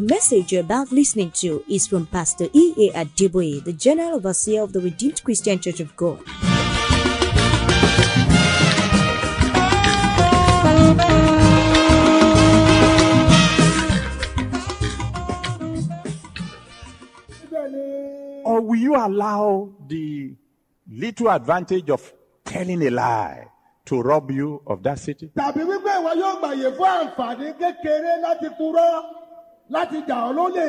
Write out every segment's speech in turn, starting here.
The message you're about listening to is from Pastor E.A. Adeboye, the General Overseer of the Redeemed Christian Church of God. Or will you allow the little advantage of telling a lie to rob you of that city? Láti jà ọ́ lólè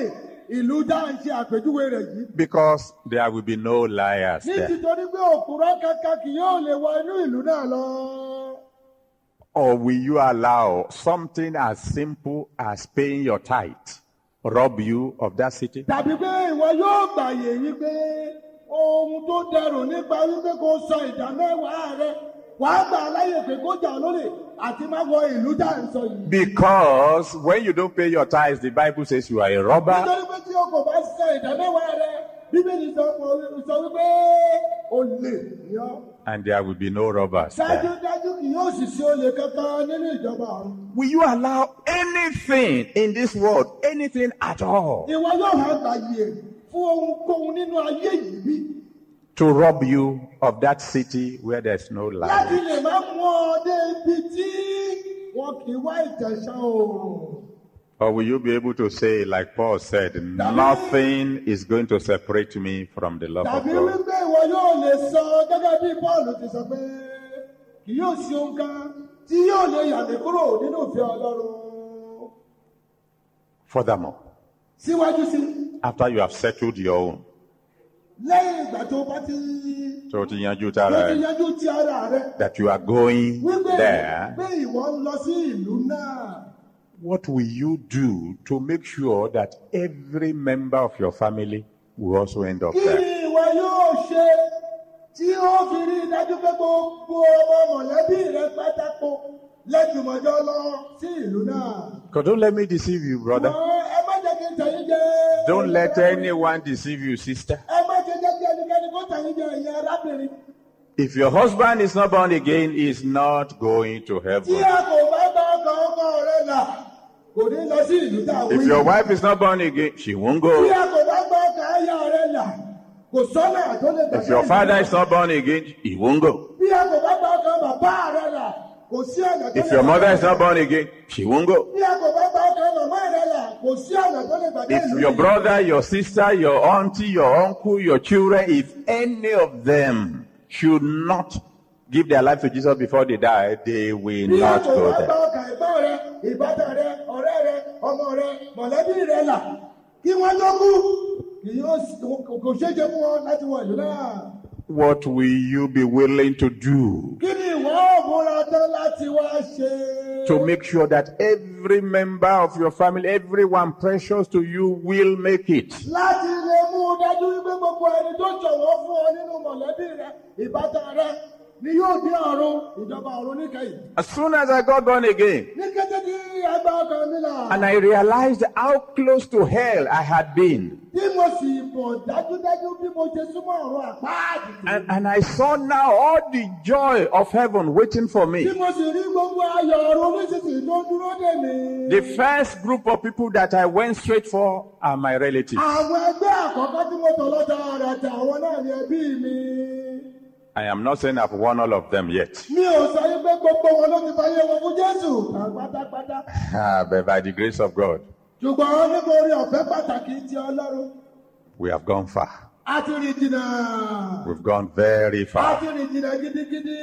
ìlú dá ń ṣe àpèjúwe rẹ̀ yìí. Because there will be no liars there. títorí pé òkúrọ́ kankan kì yóò lè wọ inú ìlú náà lọ. Or will you allow something as simple as paying your tithe rob you of that city? tàbí pé ìwọ yóò gbàyè wípé ohun tó dẹrùn nípa wípé kó sọ ìdá mẹ́wàá rẹ wàá gbà láyè pé kó jà ọ́ lólè àti má wọ ìlú dá ń sọ yìí. Because when you don't pay your tithes, the Bible says you are a robber nítorí pé tí o kò bá sọ ìdá mẹ́wàá rẹ bíbélì sọ sọ wípé o lè ní ọ́. and there will be no robbers dájúdájú kì yóò sì sí olè kankan nínú ìjọba ọ̀run. Will you allow anything in this world, anything at all, ìwọ yóò hàn gbàyè fún ohunkóhun nínú ayé yìí bí to rob you of that city where there's no láti light? lè má mú ọ dé ibi tí wọn kì í wá ìtẹ̀sán oòrùn. Or will you be able to say, like Paul said, nothing is going to separate me from the love of God? Furthermore, after you have settled your own, lẹ́yìn ìgbà tó bá ti so ti yanjú tó tara ti ẹ, yanjú ti ara rẹ that you are going wípé there, pé ìwọ ń lọ sí ìlú náà. what will you do to make sure that every member of your family will also end up kí there? ni ìwọ yóò ṣe tí ó fi rí i dájú pé gbogbo ọmọ mọ̀lẹ́bí rẹ pátákó lẹ́jùmọ̀jọ́ lọ sí ìlú náà. Don't let me deceive you, brother. Ẹ má jẹ́ kí n tẹ̀yìn jẹ. Don't let anyone deceive you, sister. ẹ If your husband is not born again, he is not going to heaven. If your wife is not born again, she won't go. If your father is not born again, he won't go. If your mother is not born again, she won't go. If your brother, your sister, your auntie, your uncle, your children, if any of them should not give their life to Jesus before they die, they will not go there. ọkọ ẹ̀gbọ́n rẹ ìbátan rẹ ọ̀rẹ́ rẹ ọmọ rẹ mọ̀lẹ́bí rẹ là kí wọ́n tó kú kì yóò sì- kò kò ṣeé ṣe fún wọn láti wọ ìlú náà. What will you be willing to do kí ni ìwọ òmùra tán láti wá ṣe. to make sure that every member of your family, everyone precious to you, will make it? Dájú wípé gbogbo ẹni tó jọ̀wọ́ fún ọ nínú mọ̀lẹ́bí rẹ ìbátan rẹ ni yóò dé ọ̀run ìjọba ọ̀run níkẹyìn. As soon as I got born again, ní kété tí agbá ọkàn mi là. and I realized how close to hell I had been, tí mo sì mọ̀ dájúdájú bí mo ṣe súnmọ́ ọ̀run àpáàdì. and, and I saw now all the joy of heaven waiting for me. tí mo sì rí gbogbo ayọ̀ ọ̀run nísinsìnyí tó dúró dè mí. The first group of people that I went straight for are my relatives. I am not saying I've won all of them yet, mi ò yín pé gbogbo wọn ló ti fàyè wọn fún jésù pátápátá. Ah, but by the grace of God, ṣùgbọ́n nítorí ọ̀fẹ́ pàtàkì ti ọlọ́run we have gone far. a ti rìn jìnnà. We've gone very a far. ti rìn jìnnà gidigidi.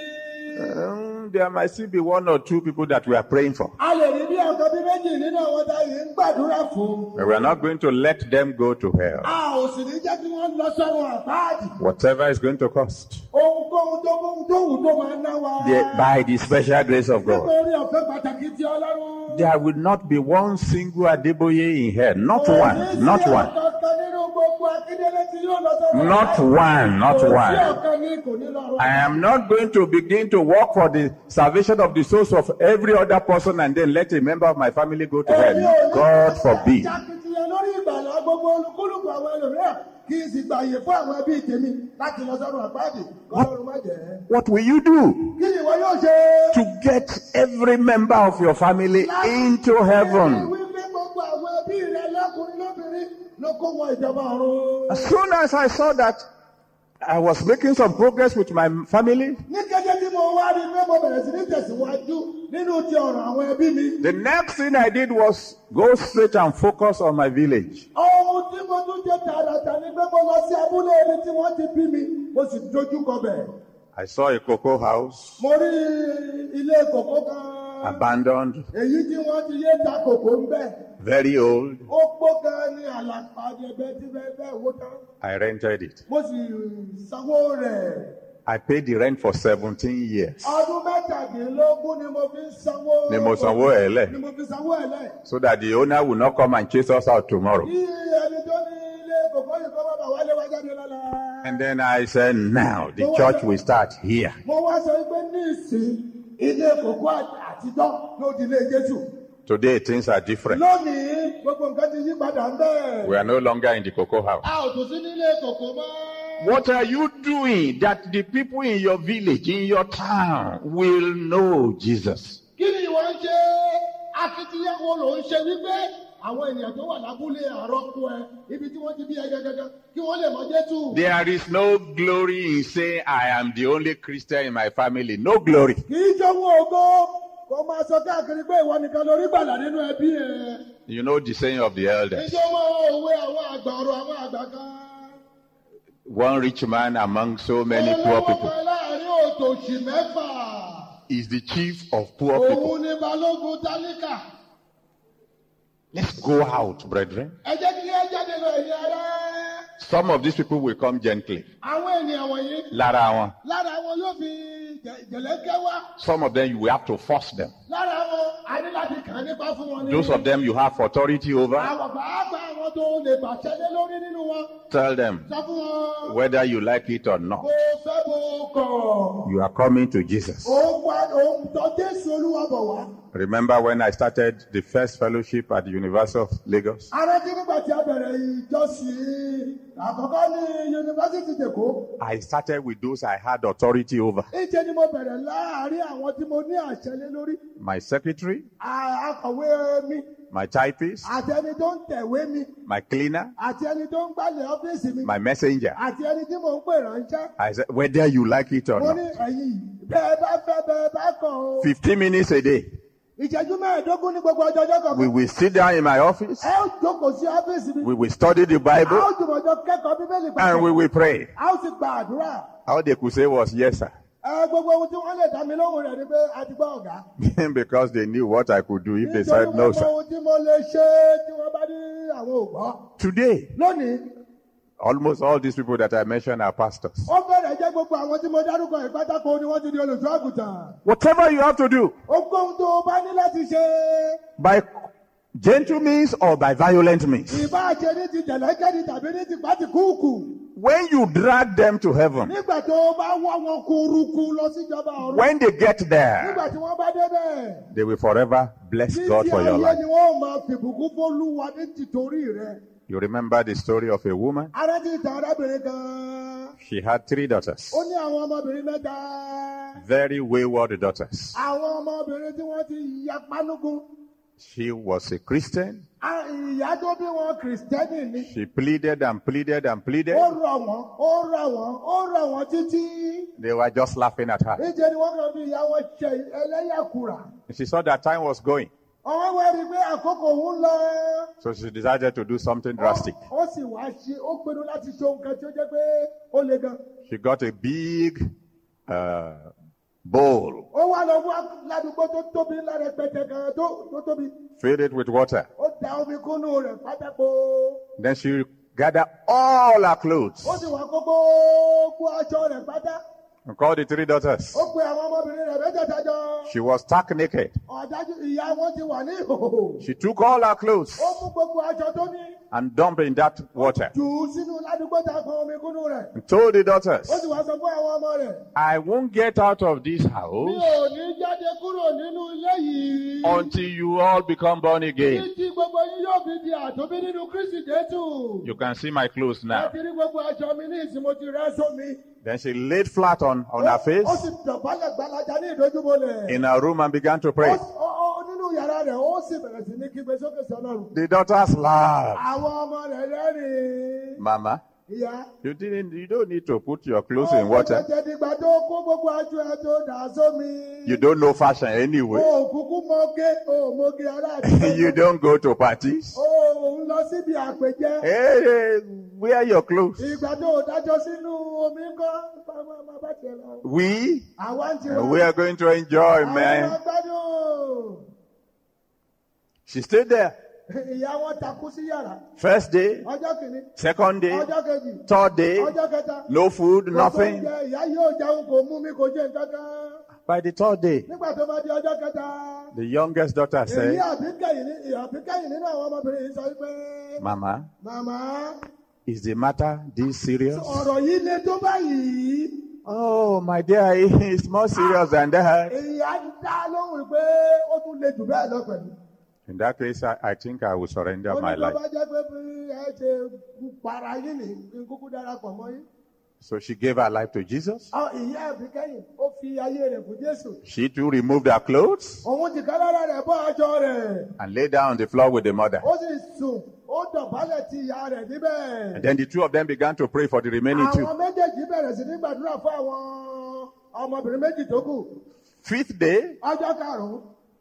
Um, there might still be one or two people that we are praying for. a lè rí bí ọ̀kan bí méjì nínú àwọn tá yìí ń gbàdúrà fún. But we are not going to let them go to hell. a ò sì ní jẹ́ kí wọ́n lọ sọ́run àpáàdì. Whatever is going to cost. ohunkóhun tó kóhun tó wù tó máa ná wa. The- by the special grace of God. nítorí ọ̀fẹ́ pàtàkì ti ọlọ́run. There will not be one single Adeboye in hell. Not one. Not one. ọ̀kan nínú gbogbo akíndélé tí yóò lọ sọ́run Not one. Not one. ọ̀kan ní kò ní lọ́run. I am not going to begin to work for the salvation of the souls of every other person and then let a member of my family go to hell. God forbid. What, what will you do to get every member of your family into heaven? As soon as I saw that, I was making some progress with my family, ní kété tí mo wá rí i pé mo bẹ̀rẹ̀ sí ní tẹ̀síwájú nínú ti ọ̀rọ̀ àwọn ẹbí mi. the next thing I did was go straight and focus on my village. ohun tí mo tún jẹ tààràtà ni pé mo lọ sí abúlé ẹni tí wọ́n ti bí mi mo sì dojú kọ bẹ̀. I saw a cocoa house mo rí ilé kòkó kan abandoned, èyí tí wọ́n ti yé ta kòkó ń bẹ̀. very old. ó pọ̀ gan ní àlàpàdébẹ́ tí bẹ́ẹ̀ bẹ́ẹ̀ wó tán. I rented it. mo sì sanwó rẹ̀. I paid the rent for 17 years ọdún mẹ́tàdínlógún ni mo fi sanwó. Ni mo sanwó ẹ̀ lẹ̀. ni mo fi sanwó ẹ̀ lẹ̀. so that the owner will not come and chase us out tomorrow. Kí ẹni tó ní ilé kòkó yìí kọ́ bàbá wálé wá jáde lọ́la. And then I said, now the church will start here. Mo wá sọ pé ní ìsìn ilé kòkó àtijọ́ ló di ilé Jésù. Today things are different. Lónìí gbogbo nǹkan ti yí padà ń bẹ̀. We are no longer in the cocoa house. A ò tún sí nílé kòkó mọ́. What are you doing that the people in your village, in your town, will know Jesus? Kí ni ìwọ ń ṣe? Akitiyan wo ló ń ṣe wípé àwọn ènìyàn tó wà lábúlé àrọ́kù ẹ ibi tí wọ́n ti bí ẹ gẹ́gẹ́gẹ́ kí wọ́n lè mọ Jésù. There is no glory in saying, I am the only Christian in my family. No glory. Kì í jọ̀wọ́ ògo kó máa sọ káàkiri pé ìwọ nìkan lórí gbàlà nínú ẹbí ẹ. You know the saying of the elders. Ìjọba òwe àwọn àgbà ọ̀rọ̀ àwọn àgbà kan. One rich man among so many poor Olówó people kan láàárín òtòṣì mẹ́fà. is the chief of poor people. Òun ni balógun tálíkà. Let's go out, brethren. Ẹ jẹ́ kí ẹ jáde lọ ẹ̀yìn ara. Some of these people will come gently. Àwọn ènìyàn wọ̀nyí Lára wọn. lára wọn yóò fi jẹ- jẹ̀lẹ́kẹ́ wá. Some of them you will have to force them. Lára wọn a ní láti kàn nípa fún wọn ní. Those of them you have authority over. Tell them whether you like it or not, you are coming to Jesus. Remember when I started the first fellowship at the University of Lagos? Arántí nígbà tí a bẹ̀rẹ̀ ìjọsìn àkọ́kọ́ ní yunifásitì Èkó. I started with those I had authority over. Ìṣe ni mo bẹ̀rẹ̀ láàárín àwọn tí mo ní àṣẹ lé lórí. My secretary, À- Akọ̀wé mi my typist, àti ẹni tó ń tẹ̀wé mi my cleaner, àti ẹni tó ń gbálẹ̀ ọ́fíìsì mi my messenger. àti ẹni tí mò ń pè ránṣẹ́. I said, whether you like it or not. ẹ̀yin bẹ́ẹ̀ bá fẹ́ bẹ́ẹ̀ bá kàn o. 15 minutes a day. We will sit down in my office. Ẹ ó jókòó sí ọ́fíìsì mi. We will study the Bible and we will pray. A ó sì gba àdúrà. All they could say was yes, sir. Ẹ gbogbo ohun tí wọ́n lè dá mi lóhùn rẹ̀ ni pé a ti gbọ́ ọ̀gá. because they knew what I could do if they said no, sir. ohun tí mo lè ṣe tí wọ́n bá ní àwọn ò gbọ́. Today, almost all these people that I mentioned are pastors. ó bẹ̀rẹ̀ jẹ́ gbogbo àwọn tí mo dárúkọ ìpátákó ni wọ́n ti di olùṣọ́ àgùntàn. Whatever you have to do, Ohunkóhun tó o bá ní láti ṣe. by gentle means or by violent means, Ìbá ṣe ní ti jẹ̀lẹ́kẹ́ni tàbí ní ti pátìkúùkù. when you drag them to heaven, Nígbà tó o bá wọ́ wọn kúrukú lọ síjọba ọ̀run. when they get there, Nígbà tí wọ́n bá débẹ̀. they will forever bless God for your life. ni wọ́n máa fìbùkún fólúwa ní tìtorí rẹ̀. You remember the story of a woman? Arántí ìtàn arábìnrin kan. She had three daughters, Ó ní àwọn ọmọbìnrin mẹ́ta. very wayward daughters. Àwọn ọmọbìnrin tí wọ́n ti ya pánúkún. She was a Christian. A- Ìyá tó bí wọn kìrìsìtẹ́nì ni. She pleaded and pleaded and pleaded. They were just laughing at her. Níjẹ́ ni wọ́n kàn fi ìyá wọn ṣe ẹlẹ́yàkùrà. She saw that time was going, Ọwọ́ wá rí i pé àkókò òun lọ. so she decided to do something drastic. Ó sì wá ṣe, ó pinnu láti ṣe ohun kan tí ó jẹ́ pé ó le gan. She got a big uh, bowl, filled it with water. Ó da omi kúnnú rẹ̀ pátákó. Then she gathered all her clothes Ó sì wá kó gbogbo aṣọ rẹ̀ pátá. and called the three daughters. Ó pe àwọn ọmọbìnrin rẹ̀ mẹ́tẹ̀ẹ̀ta jọ. She was stark naked. Ọ̀dájú ìyá wọn ti wà ní ìhòòhò. She took all her clothes and dumped in that water. And told the daughters, I won't get out of this house until you all become born again. You can see my clothes now. Then she laid flat on, on her face in her room and began to pray. The daughters laughed. Àwọn ọmọ rẹ̀ rẹ́rìn-ín. Mama, ìyá. you didn't. You don't need to put your clothes in water. Ọ̀pọ̀ dìgbà tó kó gbogbo aṣọ ẹ tó dà sómi. You don't know fashion anyway. O kúkú mọ́gé, o mọ́gé ará àdúgbò. you don't go to parties. O ń lọ síbi àpèjẹ. Hey, hey, wear your clothes. Ìgbà tó o dájọ́ sínú omi ńkọ́, máa máa bá tiẹ̀ lọ. We, we are going to enjoy, Àwọn man. She stayed there. Ìyá wọn takú sí yàrá. First day, Ọjọ́ kìíní, second day, ọjọ́ kejì, third day, ọjọ́ kẹta. no food, Kò tó nothing. jẹ, Ìyá yóò jẹun kò mú mi kò jẹ nǹkan kan. By the third day, the youngest daughter said. Mama, Màmá, is the matter this serious? Oh, my dear, it's more serious than that. Èyí á dá lóhùn pé ó tún le jù bẹ́ẹ̀ lọ pẹ̀lú. In that case, I, I think I will surrender my life. bá jẹ́ pé bí ẹ ṣe para yín ní kí n kúkú darapọ̀ mọ́ yín. So she gave her life to Jesus. Ọ ìyá àbíkẹ́yìn ó fi ayé rẹ̀ fún Jésù. She too removed her clothes Òun ti ká lára rẹ̀ bọ́ aṣọ rẹ̀. and lay down on the floor with the mother. Ó sì sùn, ó dọ̀bálẹ̀ ti ìyá rẹ̀ níbẹ̀. And then the two of them began to pray for the remaining two. Àwọn méjèèjì bẹ̀rẹ̀ sí ní gbàdúrà fún àwọn ọmọbìnrin méjì tó kù. Fifth day.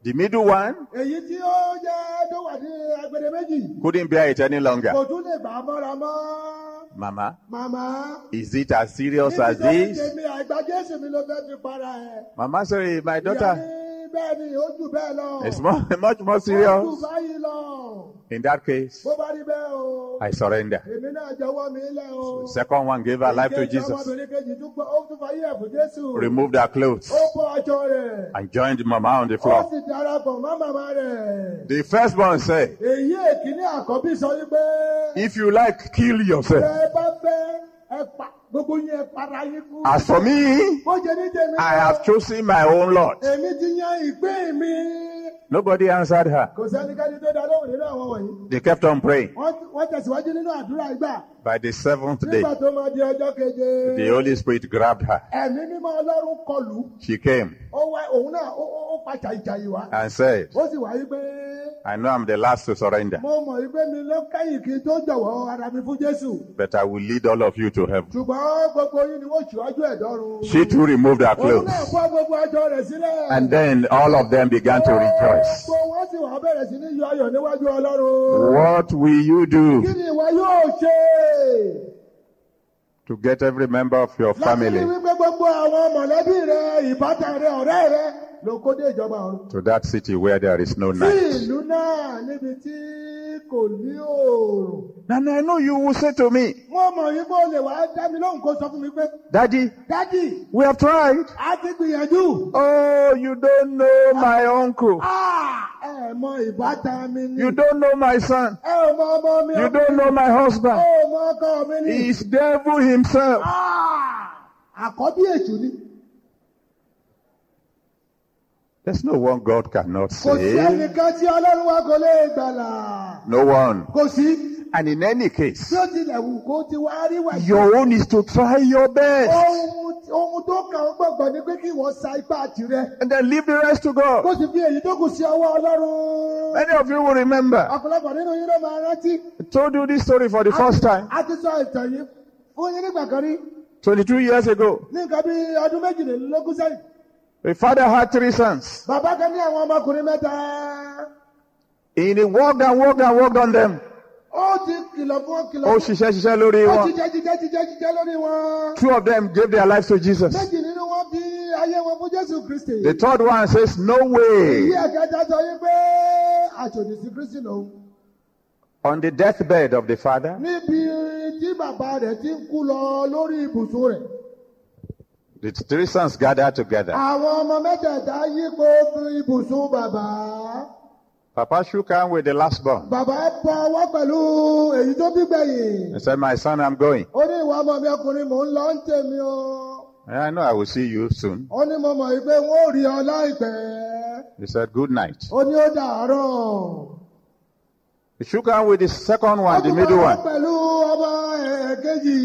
The middle one Èyí tí ó jẹ́ tó wà ní agbede méjì. couldn't bear it any longer. Kò tún lè gbà á mọ́ra mọ́. Mama, Màmá. is it as serious as this? tèmi àgbà Jésù mi ló fẹ́ fi para ẹ̀. Mama said, my daughter, bẹ́ẹ̀ ni ó jù bẹ́ẹ̀ lọ. it's more, much more Ó jù serious. báyìí lọ. In that case, Bó bá rí bẹ́ẹ̀ o. I surrender. Èmi náà jọ̀wọ́ mi lẹ̀ o. Second one gave her life to Ìkejì Jesus, Ọmọbìnrin kejì tún gbọ́, ó tún fayé ẹ̀ fún Jésù. removed her clothes, Ó bọ́ aṣọ rẹ̀. and joined Mama on the Ó floor. sì darapọ̀ mọ́ màmá rẹ̀. The said, Èyí àkọ́bí sọ wípé. If you like, kill yourself. Ẹ bá fẹ́ ẹ pa gbogbo yín ẹ para yín kú. As for me, Bó ṣe ní tèmi. I have chosen my own Lord. Èmi ti yan ìpín mi. Nobody answered her. Kò sẹ́nikẹ́ni tó dá lóhùn nínú àwọn wọ̀nyí. They kept on praying. Wọ́n tẹ̀síwájú nínú àdúrà ìgbà. By the seventh day, Nígbà tó máa di ọjọ́ keje. the Holy Spirit grabbed her. Ẹ̀mí mímọ́ Ọlọ́run kọlù. She came and said, Ó sì wá wí pé I know I'm the last to surrender, mo mọ̀ wípé mi ló kẹ́yìn kí n tó jọ̀wọ́ ara mi fún Jésù. but I will lead all of you to heaven. Ṣùgbọ́n gbogbo yín ni wọ́n ṣíwájú ẹ̀dọ́run. She too removed her clothes. náà kó gbogbo aṣọ rẹ̀ sílẹ̀. And then all of them began to rejoice. Gbogbo wọn sì wá bẹ̀rẹ̀ sí ní yọ ayọ̀ níwájú Ọlọ́run. What will you do To get every member of your Láti rí family. wípé gbogbo àwọn mọ̀lẹ́bí rẹ, ìbátan rẹ, ọ̀rẹ́ rẹ ló kó dé ìjọba ọ̀run. to that city where there is no Sí night? ìlú náà níbi tí kò ní òòrùn. And I know you will say to me, Wọ́n mọ̀ yín bó lè wá dá mi lóhùn kó sọ fún mi pé, Daddy, Dádì, we have tried. a ti gbìyànjú. Oh, you don't know my uncle. Ah, Ẹ mọ ìbátan mi ni. You don't know my son. Ẹ ò mọ ọmọ mi. You don't know my Ẹ husband. ò mọ ọkọ mi ni. He's devil himself. Ah, Àkọ́bí èṣù ni. There's no one God cannot save. ẹnìkan tí Ọlọ́run wa kò lè gbàlà. No one. And in any case, Bí ó tilẹ̀ wù kó ti wá rí wà. your own is to try your best Ohun ohun tó kàn ń gbọ̀ngàn ni pé kí wọ́n sa ipá tirẹ̀. and then leave the rest to God. Kó sì fi èyí tó kù sí ọwọ́ Ọlọ́run. Many of you will remember. Ọ̀pọ̀lọpọ̀ nínú yín ló máa rántí. I told you this story for the first time A ti sọ ìtàn yìí fún yín nígbà kan rí. 22 years ago. Bí. A father had three sons. Bàbá kan ní àwọn ọmọkùnrin mẹ́ta. He worked and worked and worked on them. Ó ti kìlọ̀ fún kìlọ̀ Ó ṣiṣẹ́ ṣiṣẹ́ lórí Ó wọn. jíjẹ́ jíjẹ́ jíjẹ́ jíjẹ́ lórí wọn. Two of them gave their lives to Jesus. Méjì nínú wọn fi ayé wọn fún Jésù Kristì. The third one says, No way. Ìyí ẹ̀kẹta sọ yí pé àṣòdì sí Kristì lòun. On the deathbed of the father, Níbi tí bàbá rẹ̀ ti ń kú lọ lórí ibùsùn rẹ̀. The three sons gathered together. Àwọn ọmọ mẹ́tẹ̀ẹ̀ta yípo ibùsùn bàbá. Papa shook hand with the last born. Bàbá bọ ọwọ́ pẹ̀lú èyí tó bí gbẹ̀yìn. He said, My son, I'm going. Ó ní ìwà ọmọ mi ọkùnrin mò ń lọ ń tèmi o. I know I will see you soon. Ó ní mo mọ̀ wípé wọ́n ò rí ọ láìpẹ́. He said, Good night. Ó ní ó dàárọ̀. He shook hand with the second Ó one, the middle one. pẹ̀lú ọmọ ẹ̀ẹ́kejì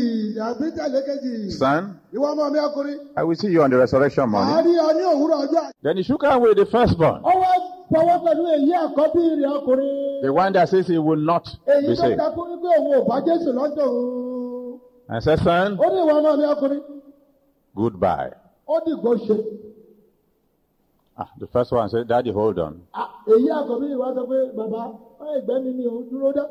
àbí tẹ̀lé kejì. Son, Ìwọ ọmọ mi ọkùnrin. I will see you on the resurrection morning. rí ọ ní òwúrọ̀ ọjọ́. Then he shook with the firstborn. Ó wá fọwọ́ pẹ̀lú èyí àkọ́bí rẹ̀ ọkùnrin. The one that says he will not èyí be tó saved. takú wípé òun ò bá jésù lọ́jọ́ òun. And said, son, ó ní ìwọ ọmọ mi ọkùnrin goodbye. ó dìgbò ṣe. Ah, the first one said, daddy, hold on. Ah, èyí àkọ́bí wá sọ pé bàbá ọ̀ ìgbẹ́ mi ni òun dúró dá.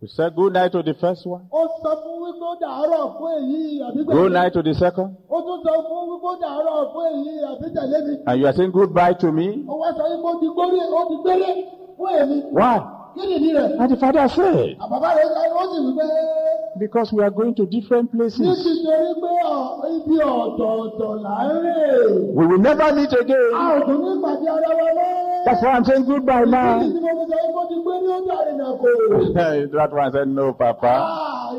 We said good night to the first one. ó sọ fún wípé ó dàárọ̀ fún èyí àbígbẹ́ Good night to the second. ó tún sọ fún wípé ó dàárọ̀ fún èyí àbítẹ̀lé mi. And you are saying goodbye to me? ó wá sọ wípé ó ti gbórí ó ti gbélé fún èmi. Why? And the father said, Because we are going to different places. We will never meet again. That's why I'm saying goodbye, man. that one said, No, Papa.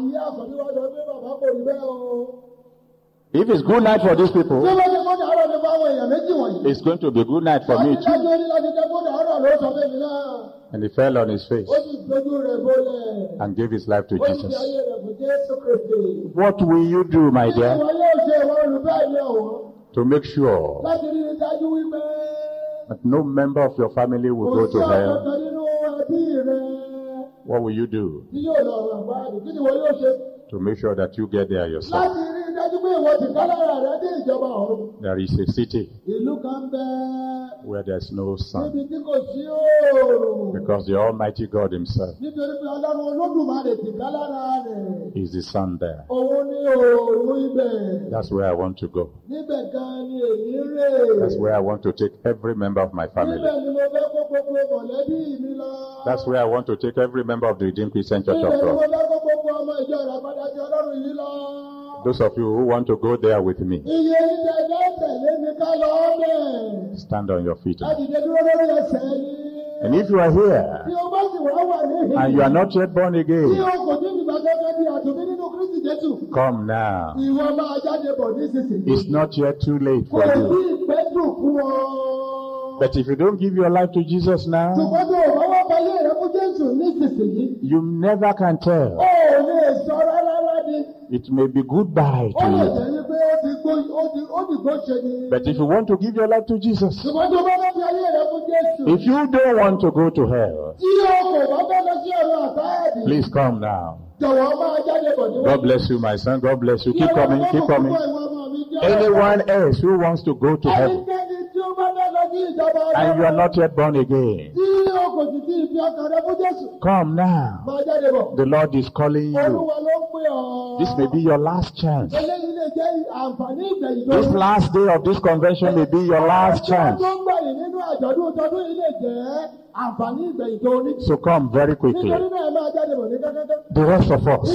If it's good night for these people, wọ́n ti kó dàárọ̀ ní fáwọn èèyàn méjì wọ̀nyí. it's going to be good night for me too. Dájú ní láti jẹ́ kó dàárọ̀ ló sọ fún mi náà. And he fell on his face Ó sì dojú rẹ̀ bólẹ̀. and gave his life to Jesus. ayé rẹ̀ fún Jésù Kristi. What will you do, my dear, ìwọ yóò ṣe ìwọ olùfẹ́ mi ọ̀wọ́ to make sure láti rí i dájú wípé that no member of your family will go to hell? ọ̀kankan nínú ẹbí rẹ̀ What will you do tí yóò lọ ọ̀rọ̀ àgbáàdì. Kí ni ìwọ yóò ṣe to make sure that you get there yourself? Láti rí i dájú pé ìwọ ti kálára rẹ̀ dé ìjọba ọ̀run. There is a city Ìlú kan bẹ́ẹ̀ where there's no sun níbi tí kò sí oòrùn. because the Almighty God Himself Nítorí pé Ọlọ́run Olódùmarè ti kálára rẹ̀. is the sun there. Òun ní oòrùn ibẹ̀. That's where I want to go. Níbẹ̀ gan ni èyí rè. That's where I want to take every member of my Níbẹ̀ family. ni mo fẹ́ kó gbogbo mọ̀lẹ́bí mi lọ. That's where I want to take every member of the Redeemed Christian Church Níbẹ̀ ni mo fẹ́ kó gbogbo ọmọ ìjọ ìràpadà ti Ọlọ́run yìí lọ. Those of you who want to go there with me, Iye ìtẹ̀lẹ́ tẹ̀lé mi ká lọ bẹ̀. stand on your feet. now. Láti dé dúró lórí ẹsẹ̀ yìí. And if you are here o bá sì wá wà níhìn. and you are not yet born again, o kò ní ìgbà gẹ́gẹ́ bí àtúnbí nínú Kristi Jésù. come now. Ìwọ máa jáde bọ̀ nísinsìnyí. It's not yet too late for you. ìpẹ́jù fún ọ. But if you don't give your life to Jesus now, Ṣùgbọ́n tó o bá wá báyé rẹ fún Jésù nísinsìnyí. you never can tell. It may be goodbye to you. But if you want to give your life to Jesus, if you don't want to go to hell, please come now. God bless you, my son. God bless you. Keep coming, keep coming. Anyone else who wants to go to heaven and you are not yet born again, come now. The Lord is calling you. This may be your last chance. This last day of this convention may be your last chance. So come very quickly. The rest of us,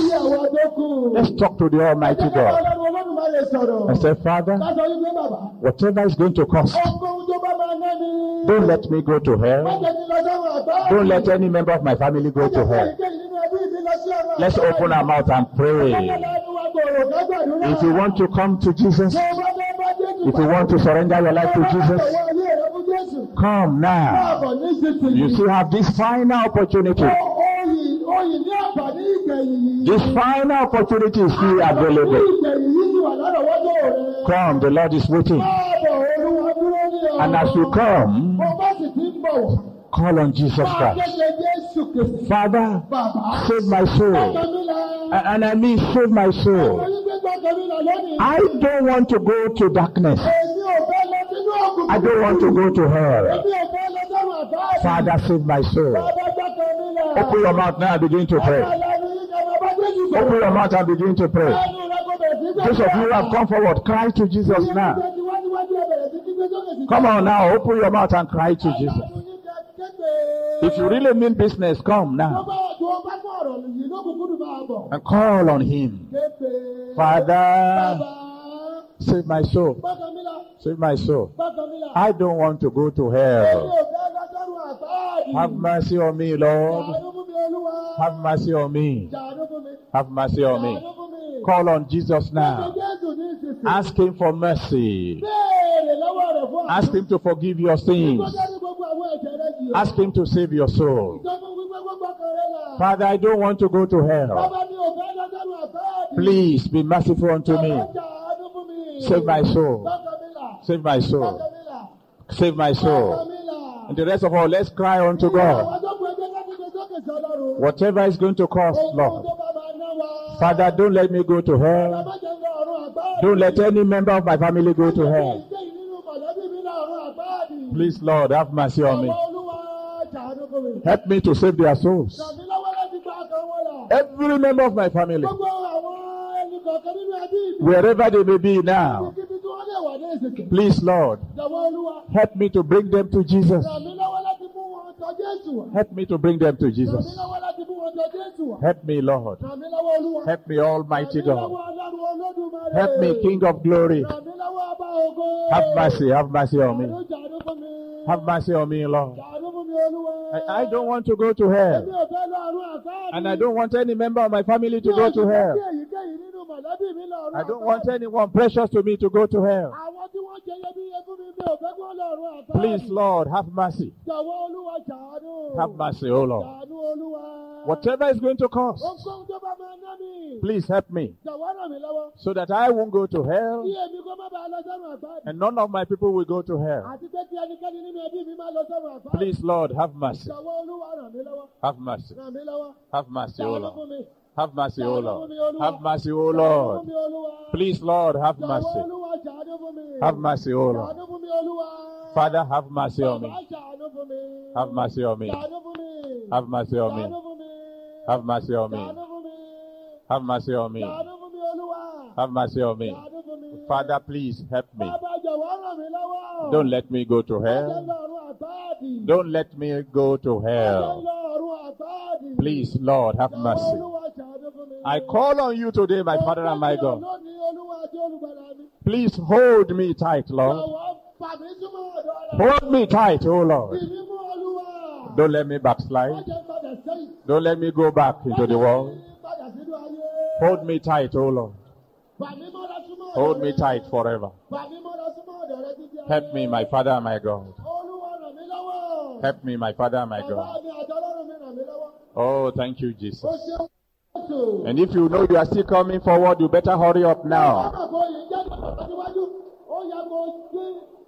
let's talk to the Almighty God and say, Father, whatever is going to cost, don't let me go to hell. Don't let any member of my family go to hell. Let's open our mouth and pray. If you want to come to Jesus, if you want to surrender your life to Jesus, come now. You still have this final opportunity. This final opportunity is still available. Come, the Lord is waiting. And as you come, call on Jesus Christ. Father, save my soul. And I mean, save my soul. I don't want to go to darkness. I don't want to go to hell. Father, save my soul. Open your mouth now and begin to pray. Open your mouth and begin to pray. Those of you who have come forward, cry to Jesus now. Come on now, open your mouth and cry to Jesus. If you really mean business, come now and call on Him. Father, save my soul. Save my soul. I don't want to go to hell. Have mercy on me, Lord. Have mercy on me. Have mercy on me. Call on Jesus now. Ask Him for mercy. Ask Him to forgive your sins. Ask Him to save your soul. Father, I don't want to go to hell. Please be merciful unto me. Save my soul. Save my soul. Save my soul. And the rest of all, let's cry unto God. Whatever is going to cost, Lord. Father, don't let me go to hell. Don't let any member of my family go to hell. Ìgbé yìí nínú mọ̀lẹ́bí mi náà ọ̀run àgbáàdì. Please, Lord, have mercy on me. Help me to save their souls. Every member of my family, wherever they may be now, please, Lord, help me to bring them to Jesus. Help me to bring them to Jesus. Help me, Lord. Help me, Almighty God. Help me, King of glory. Have mercy, have mercy on me. Have mercy on me, Lord. I, I don't want to go to hell. And I don't want any member of my family to go to hell. I don't want anyone precious to me to go to hell. Please, Lord, have mercy. Have mercy, O Lord. Whatever is going to cost, please help me so that I won't go to hell and none of my people will go to hell. Please, Lord, have mercy. Have mercy. Have mercy, O Lord. Have mercy, O Lord. Have mercy, O Lord. Please, Lord, have mercy. Have mercy, O Lord. Jàánú fún mi, Olúwa. Father, have mercy on me. jàánú fún mi. Have mercy on me. Jàánú fún mi. Have mercy on me. Jàánú fún mi. Have mercy on me. Jàánú fún mi. Have mercy on me. Jàánú fún mi, Olúwa. Have mercy on me. Jàánú fún mi. Father, please help me. Bàbá jọ̀wọ́ ràn mí lọ́wọ́. Don't let me go to hell. lọ ọ̀run àpáàdì. Don't let me go to hell. lọ ọ̀run àpáàdì. Please, Lord, have mercy. Olúwa jàánú fún mi. I call on you today, my Father and my God. Lónìí, Olúwa àti olùgbàlà mi. Please hold me tight, Lord. Hold me tight, oh Lord. Don't let me backslide. Don't let me go back into the world. Hold me tight, oh Lord. Hold me tight forever. Help me, my Father my God. Help me, my Father my God. Oh, thank you, Jesus. And if you know you are still coming forward, you better hurry up now. Ọmọ kò yìí jẹ́ bàbá síwájú. Ó yẹ kó gbé kó fi ìtọ́jú gbẹ̀sẹ̀.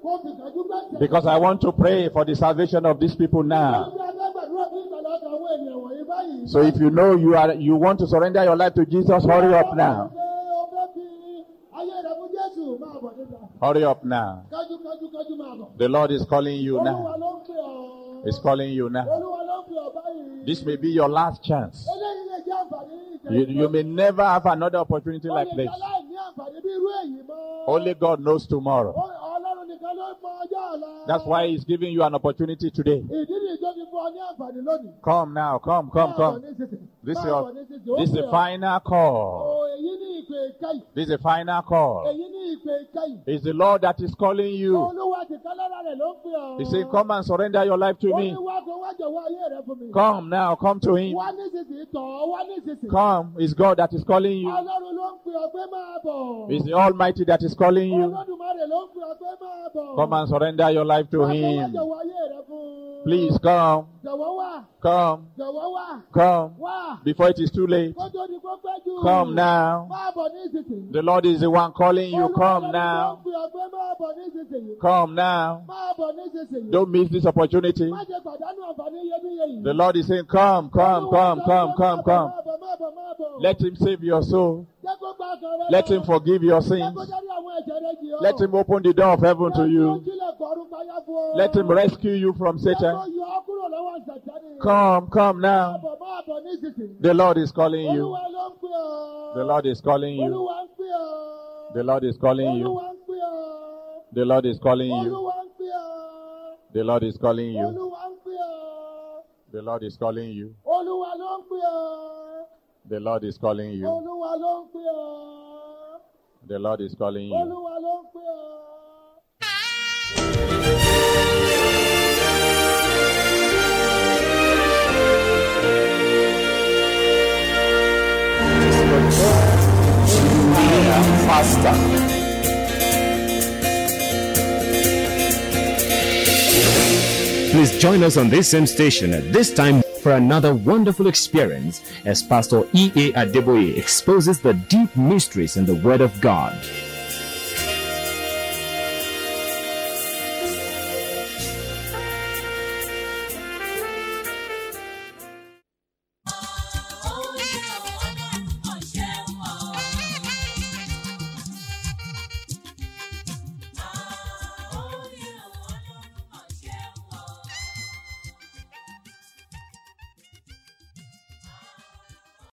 Because I want to pray for the salvation of these people now. So if you know you are you want to surrender your life to Jesus, hurry up now. Hurry up now. The Lord is calling you now. He's calling you now. This may be your last chance. You, you may never have another opportunity like this. Only God knows tomorrow. That's why He's giving you an opportunity today. Come now, come, come, come. This is your, this is the final call. This is the final call. It's the Lord that is calling you. He said, Come and surrender your life to me. Come now, come to Him. Come. It's God that is calling you. It's the Almighty that is calling you. Come and surrender your life to Him. Please come, come, come. Before it is too late. Come now. Máa bọ̀ nísinsìnyí. The Lord is the one calling you. Come now. pè ọ́ pé máa bọ̀ nísinsìnyí. Come now. Máa bọ̀ nísinsìnyí. Don't miss this opportunity. Má ṣe pàdánù àǹfààní iyebíye yìí. The Lord is saying, Come, come, come, come, come, come. Let Him save your soul. Jẹ́ kó gba ọkàn rẹ Let. Him forgive your sins. Let Him open the door of heaven to you. Let Him rescue you from Satan. Come, come now. The Lord is calling you. The Lord is calling you. The Lord is calling you. The Lord is calling you. The Lord is calling you. The Lord is calling you. The Lord is calling you. The Lord is calling you. Olúwa ló ń pè ọ́. Faster. Please join us on this same station at this time for another wonderful experience as Pastor E.A. Adeboye exposes the deep mysteries in the Word of God.